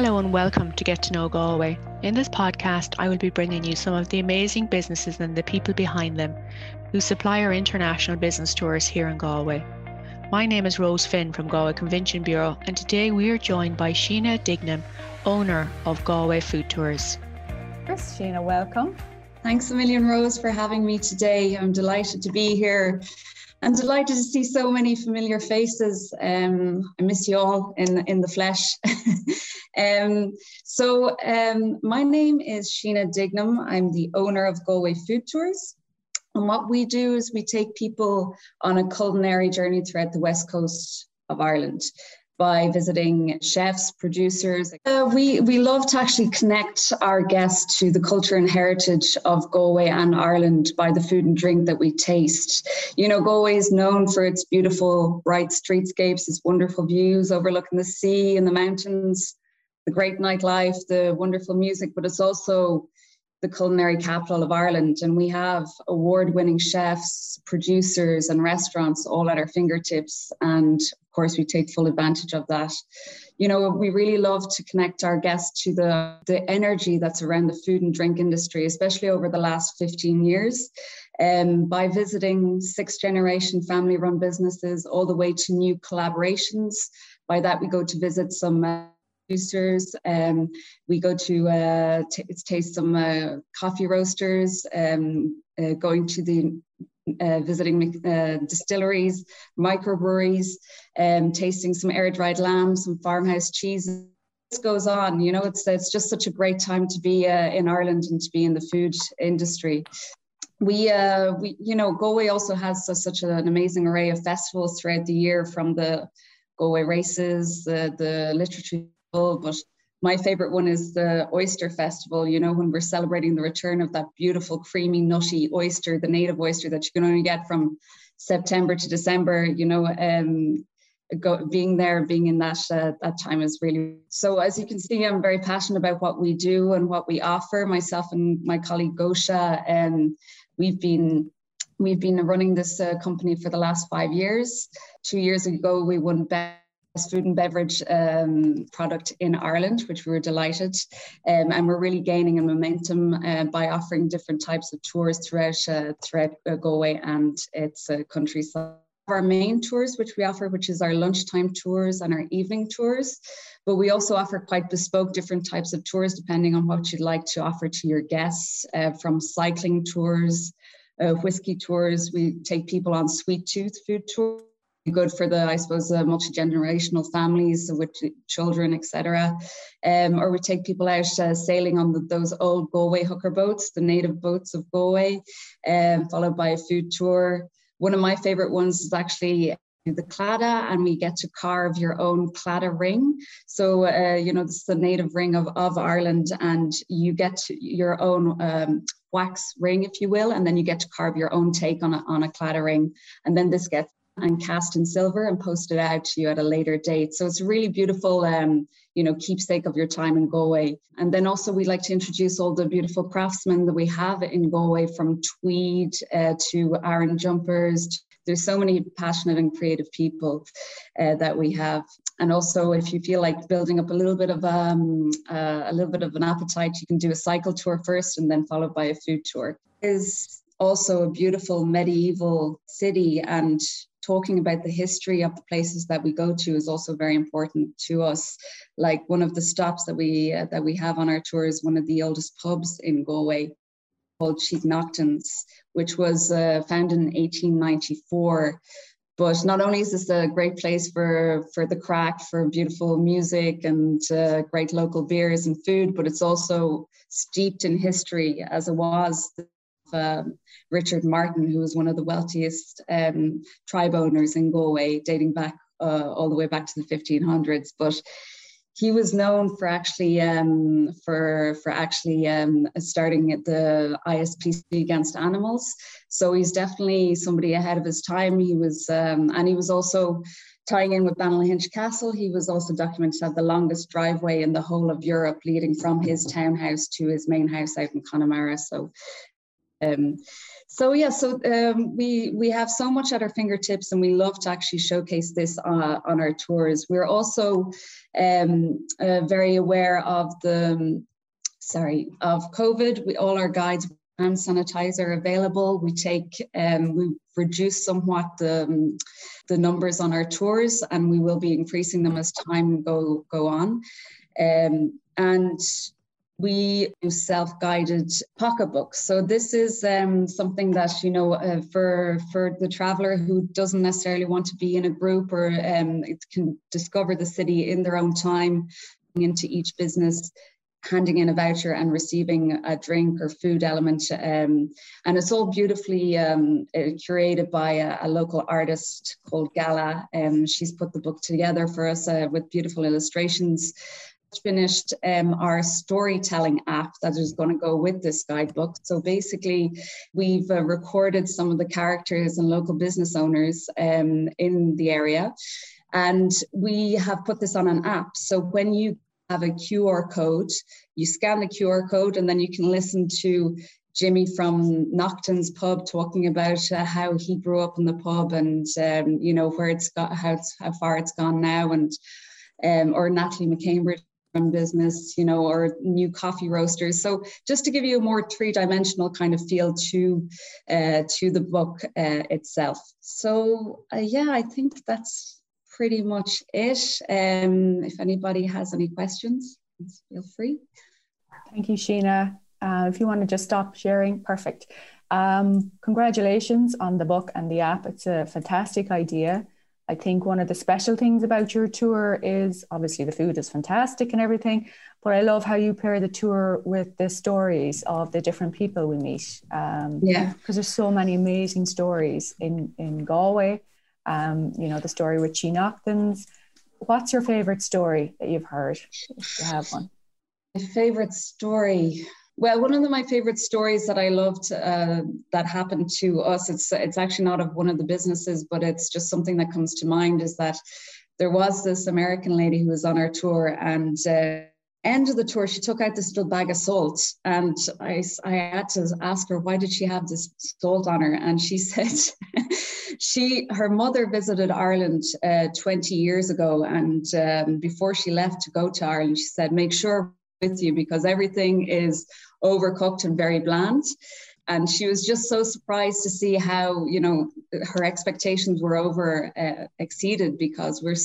Hello and welcome to Get to Know Galway. In this podcast, I will be bringing you some of the amazing businesses and the people behind them who supply our international business tours here in Galway. My name is Rose Finn from Galway Convention Bureau, and today we are joined by Sheena Dignam, owner of Galway Food Tours. Chris, Sheena, welcome. Thanks a million, Rose, for having me today. I'm delighted to be here I'm delighted to see so many familiar faces. Um, I miss you all in, in the flesh. um, so um, my name is Sheena Dignam. I'm the owner of Galway Food Tours. And what we do is we take people on a culinary journey throughout the west coast of Ireland by visiting chefs, producers. Uh, we, we love to actually connect our guests to the culture and heritage of Galway and Ireland by the food and drink that we taste. You know, Galway is known for its beautiful, bright streetscapes, its wonderful views overlooking the sea and the mountains, the great nightlife, the wonderful music, but it's also the culinary capital of Ireland. And we have award winning chefs, producers, and restaurants all at our fingertips. And of course, we take full advantage of that. You know, we really love to connect our guests to the, the energy that's around the food and drink industry, especially over the last 15 years. Um, by visiting six generation family run businesses all the way to new collaborations. By that, we go to visit some uh, producers. Um, we go to uh, taste some uh, coffee roasters, um, uh, going to the uh, visiting uh, distilleries, microbreweries, um, tasting some air dried lamb, some farmhouse cheeses. This goes on, you know, it's it's just such a great time to be uh, in Ireland and to be in the food industry we uh we you know galway also has such an amazing array of festivals throughout the year from the galway races the the literature but my favorite one is the oyster festival you know when we're celebrating the return of that beautiful creamy nutty oyster the native oyster that you can only get from september to december you know um, go, being there being in that uh, that time is really so as you can see i'm very passionate about what we do and what we offer. Myself and my colleague gosha and we've been we've been running this uh, company for the last five years. Two years ago we won best food and beverage um, product in Ireland, which we were delighted. Um, and we're really gaining a momentum uh, by offering different types of tours throughout, uh, throughout uh, Galway and its uh, countryside. Our main tours, which we offer, which is our lunchtime tours and our evening tours, but we also offer quite bespoke different types of tours depending on what you'd like to offer to your guests, uh, from cycling tours, uh, whiskey tours. We take people on sweet tooth food tours good for the, I suppose, uh, multi-generational families with children, etc. Um, or we take people out uh, sailing on the, those old Galway hooker boats, the native boats of Galway, um, followed by a food tour. One of my favorite ones is actually the claddagh and we get to carve your own claddagh ring so uh, you know this is the native ring of, of ireland and you get your own um, wax ring if you will and then you get to carve your own take on a, on a claddagh ring and then this gets and cast in silver and posted out to you at a later date. So it's a really beautiful, um, you know, keepsake of your time in Galway. And then also we like to introduce all the beautiful craftsmen that we have in Galway from tweed uh, to Aran jumpers. There's so many passionate and creative people uh, that we have. And also, if you feel like building up a little bit of um, uh, a little bit of an appetite, you can do a cycle tour first, and then followed by a food tour. Is also a beautiful medieval city and talking about the history of the places that we go to is also very important to us. Like one of the stops that we uh, that we have on our tour is one of the oldest pubs in Galway called Sheet Naughton's, which was uh, founded in 1894. But not only is this a great place for, for the crack, for beautiful music and uh, great local beers and food, but it's also steeped in history as it was um, Richard Martin, who was one of the wealthiest um, tribe owners in Galway, dating back uh, all the way back to the 1500s. But he was known for actually um, for for actually um, starting at the ISPC against animals. So he's definitely somebody ahead of his time. He was um, and he was also tying in with Ballynahinch Castle. He was also documented to have the longest driveway in the whole of Europe, leading from his townhouse to his main house out in Connemara. So um, so yeah, so um, we we have so much at our fingertips, and we love to actually showcase this uh, on our tours. We're also um, uh, very aware of the sorry of COVID. We all our guides hand sanitizer available. We take um, we reduce somewhat the um, the numbers on our tours, and we will be increasing them as time go go on. Um, and we do self-guided pocketbooks. So this is um, something that you know uh, for for the traveler who doesn't necessarily want to be in a group or um, can discover the city in their own time into each business handing in a voucher and receiving a drink or food element. Um, and it's all beautifully um, uh, curated by a, a, local artist called Gala. Um, she's put the book together for us uh, with beautiful illustrations finished um, our storytelling app that is going to go with this guidebook. So basically, we've uh, recorded some of the characters and local business owners um, in the area. And we have put this on an app. So when you have a QR code, you scan the QR code, and then you can listen to Jimmy from Nocton's pub talking about uh, how he grew up in the pub and um, you know where it's got how it's, how far it's gone now and um, or Natalie McCambridge business, you know, or new coffee roasters. So just to give you a more three-dimensional kind of feel to uh, to the book uh, itself. So uh, yeah, I think that's pretty much it. Um, if anybody has any questions, feel free. Thank you, Sheena. Uh, if you want to just stop sharing, perfect. Um, congratulations on the book and the app. It's a fantastic idea. I think one of the special things about your tour is obviously the food is fantastic and everything, but I love how you pair the tour with the stories of the different people we meet. Um, yeah, because there's so many amazing stories in in Galway. Um, you know the story with She Noctons. What's your favorite story that you've heard? If you have one. My favorite story. Well, one of my favorite stories that I loved uh, that happened to us, it's it's actually not of one of the businesses, but it's just something that comes to mind is that there was this American lady who was on our tour and uh, end of the tour, she took out this little bag of salt, and I, I had to ask her why did she have this salt on her, and she said she her mother visited Ireland uh, 20 years ago, and um, before she left to go to Ireland, she said make sure with you because everything is overcooked and very bland. And she was just so surprised to see how, you know, her expectations were over uh, exceeded because we're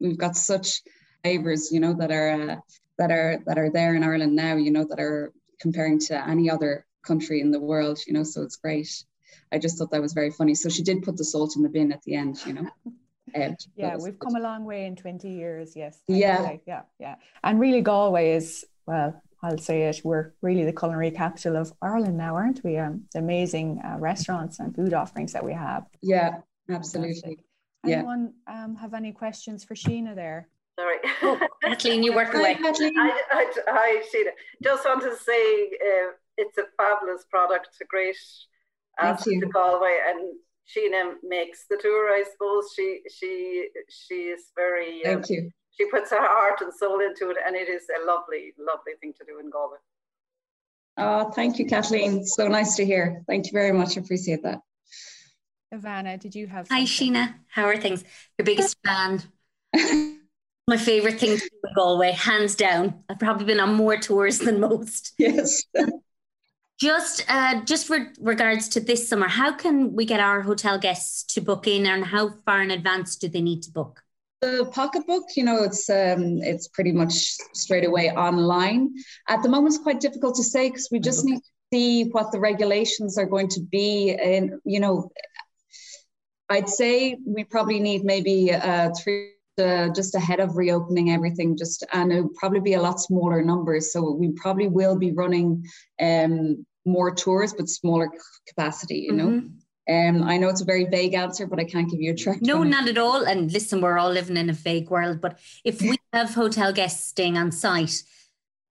we've got such flavors, you know, that are uh, that are that are there in Ireland now, you know, that are comparing to any other country in the world, you know. So it's great. I just thought that was very funny. So she did put the salt in the bin at the end, you know. Um, yeah, we've come a long way in 20 years. Yes. Yeah. Yeah. Yeah. And really, Galway is, well, I'll say it, we're really the culinary capital of Ireland now, aren't we? Um, the amazing uh, restaurants and food offerings that we have. Yeah, absolutely. Yeah. Anyone um, have any questions for Sheena there? Sorry. Oh, Kathleen, you work away. Hi, I, I, hi, Sheena. Just want to say uh, it's a fabulous product, a great asset to Galway, and Sheena makes the tour. I suppose she she she is very. Um, Thank you she puts her heart and soul into it, and it is a lovely, lovely thing to do in Galway. Oh, thank you, Kathleen. So nice to hear. Thank you very much. Appreciate that. Ivana, did you have? Hi, Sheena. How are things? Your biggest fan. My favorite thing to do in Galway, hands down. I've probably been on more tours than most. Yes. just, uh, just for regards to this summer, how can we get our hotel guests to book in, and how far in advance do they need to book? The pocketbook, you know, it's um, it's pretty much straight away online. At the moment, it's quite difficult to say because we just need to see what the regulations are going to be. And you know, I'd say we probably need maybe uh, three uh, just ahead of reopening everything just and it'll probably be a lot smaller numbers so we probably will be running um, more tours but smaller capacity you mm-hmm. know um, I know it's a very vague answer, but I can't give you a direct. No, not at all. And listen, we're all living in a vague world. But if we have hotel guests staying on site,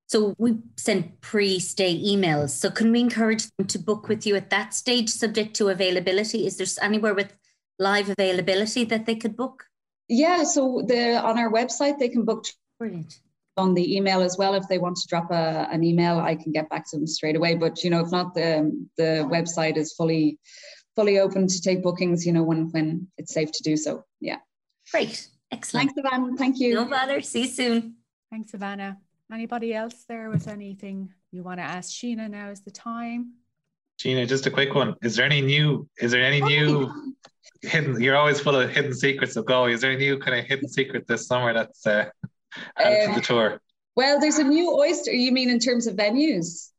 so we send pre-stay emails. So can we encourage them to book with you at that stage, subject to availability? Is there anywhere with live availability that they could book? Yeah. So the on our website they can book. Brilliant on the email as well. If they want to drop a, an email, I can get back to them straight away. But you know, if not, the the website is fully fully open to take bookings. You know, when when it's safe to do so. Yeah. Great. Excellent. Thanks, Savannah. Thank you. No bother. See you soon. Thanks, Savannah. Anybody else there with anything you want to ask Sheena? Now is the time. Sheena, just a quick one. Is there any new? Is there any oh, new hidden? You're always full of hidden secrets of Galway. Is there a new kind of hidden secret this summer that's uh, added um, to the tour? Well, there's a new oyster. You mean in terms of venues?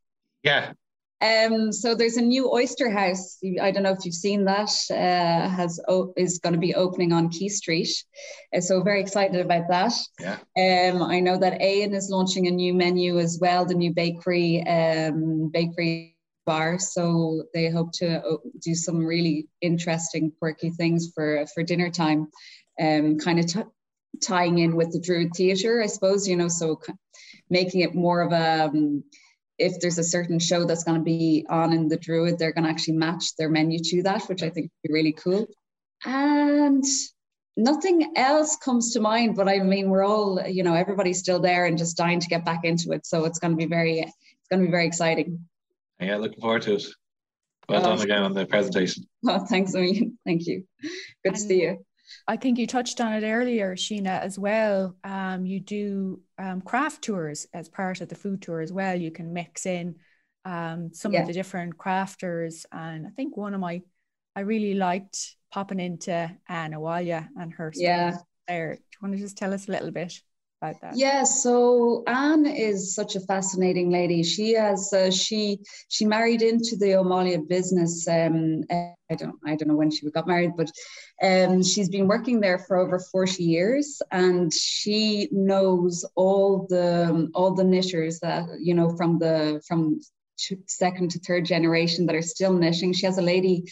Yeah. Um, so there's a new oyster house. I don't know if you've seen that. Uh, has is going to be opening on Quay Street. Uh, so very excited about that. Yeah. Um, I know that Aon is launching a new menu as well, the new bakery um, bakery bar. So they hope to uh, do some really interesting, quirky things for for dinner time. Um, kind of t- tying in with the Druid Theatre, I suppose. You know, so making it more of a um, if there's a certain show that's going to be on in the Druid, they're going to actually match their menu to that, which I think would be really cool. And nothing else comes to mind, but I mean, we're all, you know, everybody's still there and just dying to get back into it. So it's going to be very, it's going to be very exciting. Yeah, looking forward to it. Well oh, done again on the presentation. Oh, thanks, Amin. Thank you. Good and to see you. I think you touched on it earlier, Sheena, as well. Um, you do um, craft tours as part of the food tour as well. You can mix in um, some yeah. of the different crafters. And I think one of my, I really liked popping into Anne O'Máille and her yeah. there. Do you want to just tell us a little bit? About that? Yeah, so Anne is such a fascinating lady. She has uh, she she married into the O'Máille business. Um, I don't I don't know when she got married, but um, she's been working there for over forty years, and she knows all the all the knitters that you know from the from second to third generation that are still knitting. She has a lady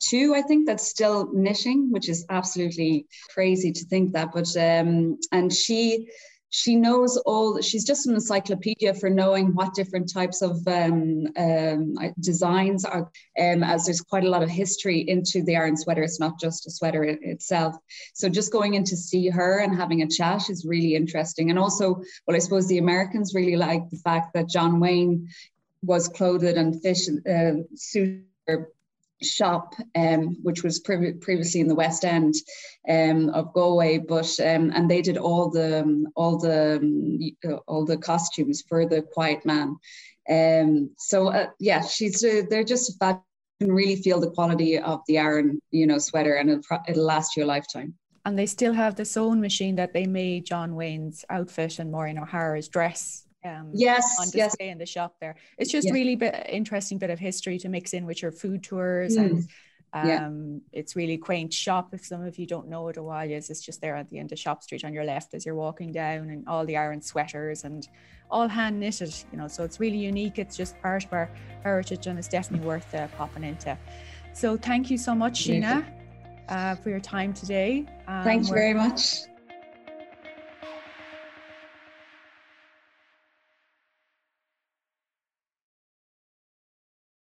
two, I think, that's still knitting, which is absolutely crazy to think that. But um, and she she knows all she's just an encyclopedia for knowing what different types of um, um, designs are um, as there's quite a lot of history into the Aran sweater it's not just a sweater itself so just going in to see her and having a chat is really interesting and also well i suppose the americans really like the fact that john wayne was clothed and fish uh, shop, um, which was pre- previously in the West End um, of Galway, but um, and they did all the all the um, all the costumes for the Quiet Man. Um, so uh, yeah, she's uh, they're just fab. Can really feel the quality of the Aran, you know, sweater, and it'll, it'll last you a lifetime. And they still have the sewing machine that they made John Wayne's outfit and Maureen O'Hara's dress um, yes, on display yes. in the shop there. It's just really bit interesting bit of history to mix in with your food tours mm. and um, yeah. it's really quaint shop. If some of you don't know what O'Máille is, it's just there at the end of Shop Street on your left as you're walking down, and all the Aran sweaters and all hand knitted. You know, so it's really unique. It's just part of our heritage, and it's definitely worth uh, popping into. So thank you so much, Sheena, uh, for your time today. Um, Thank you very much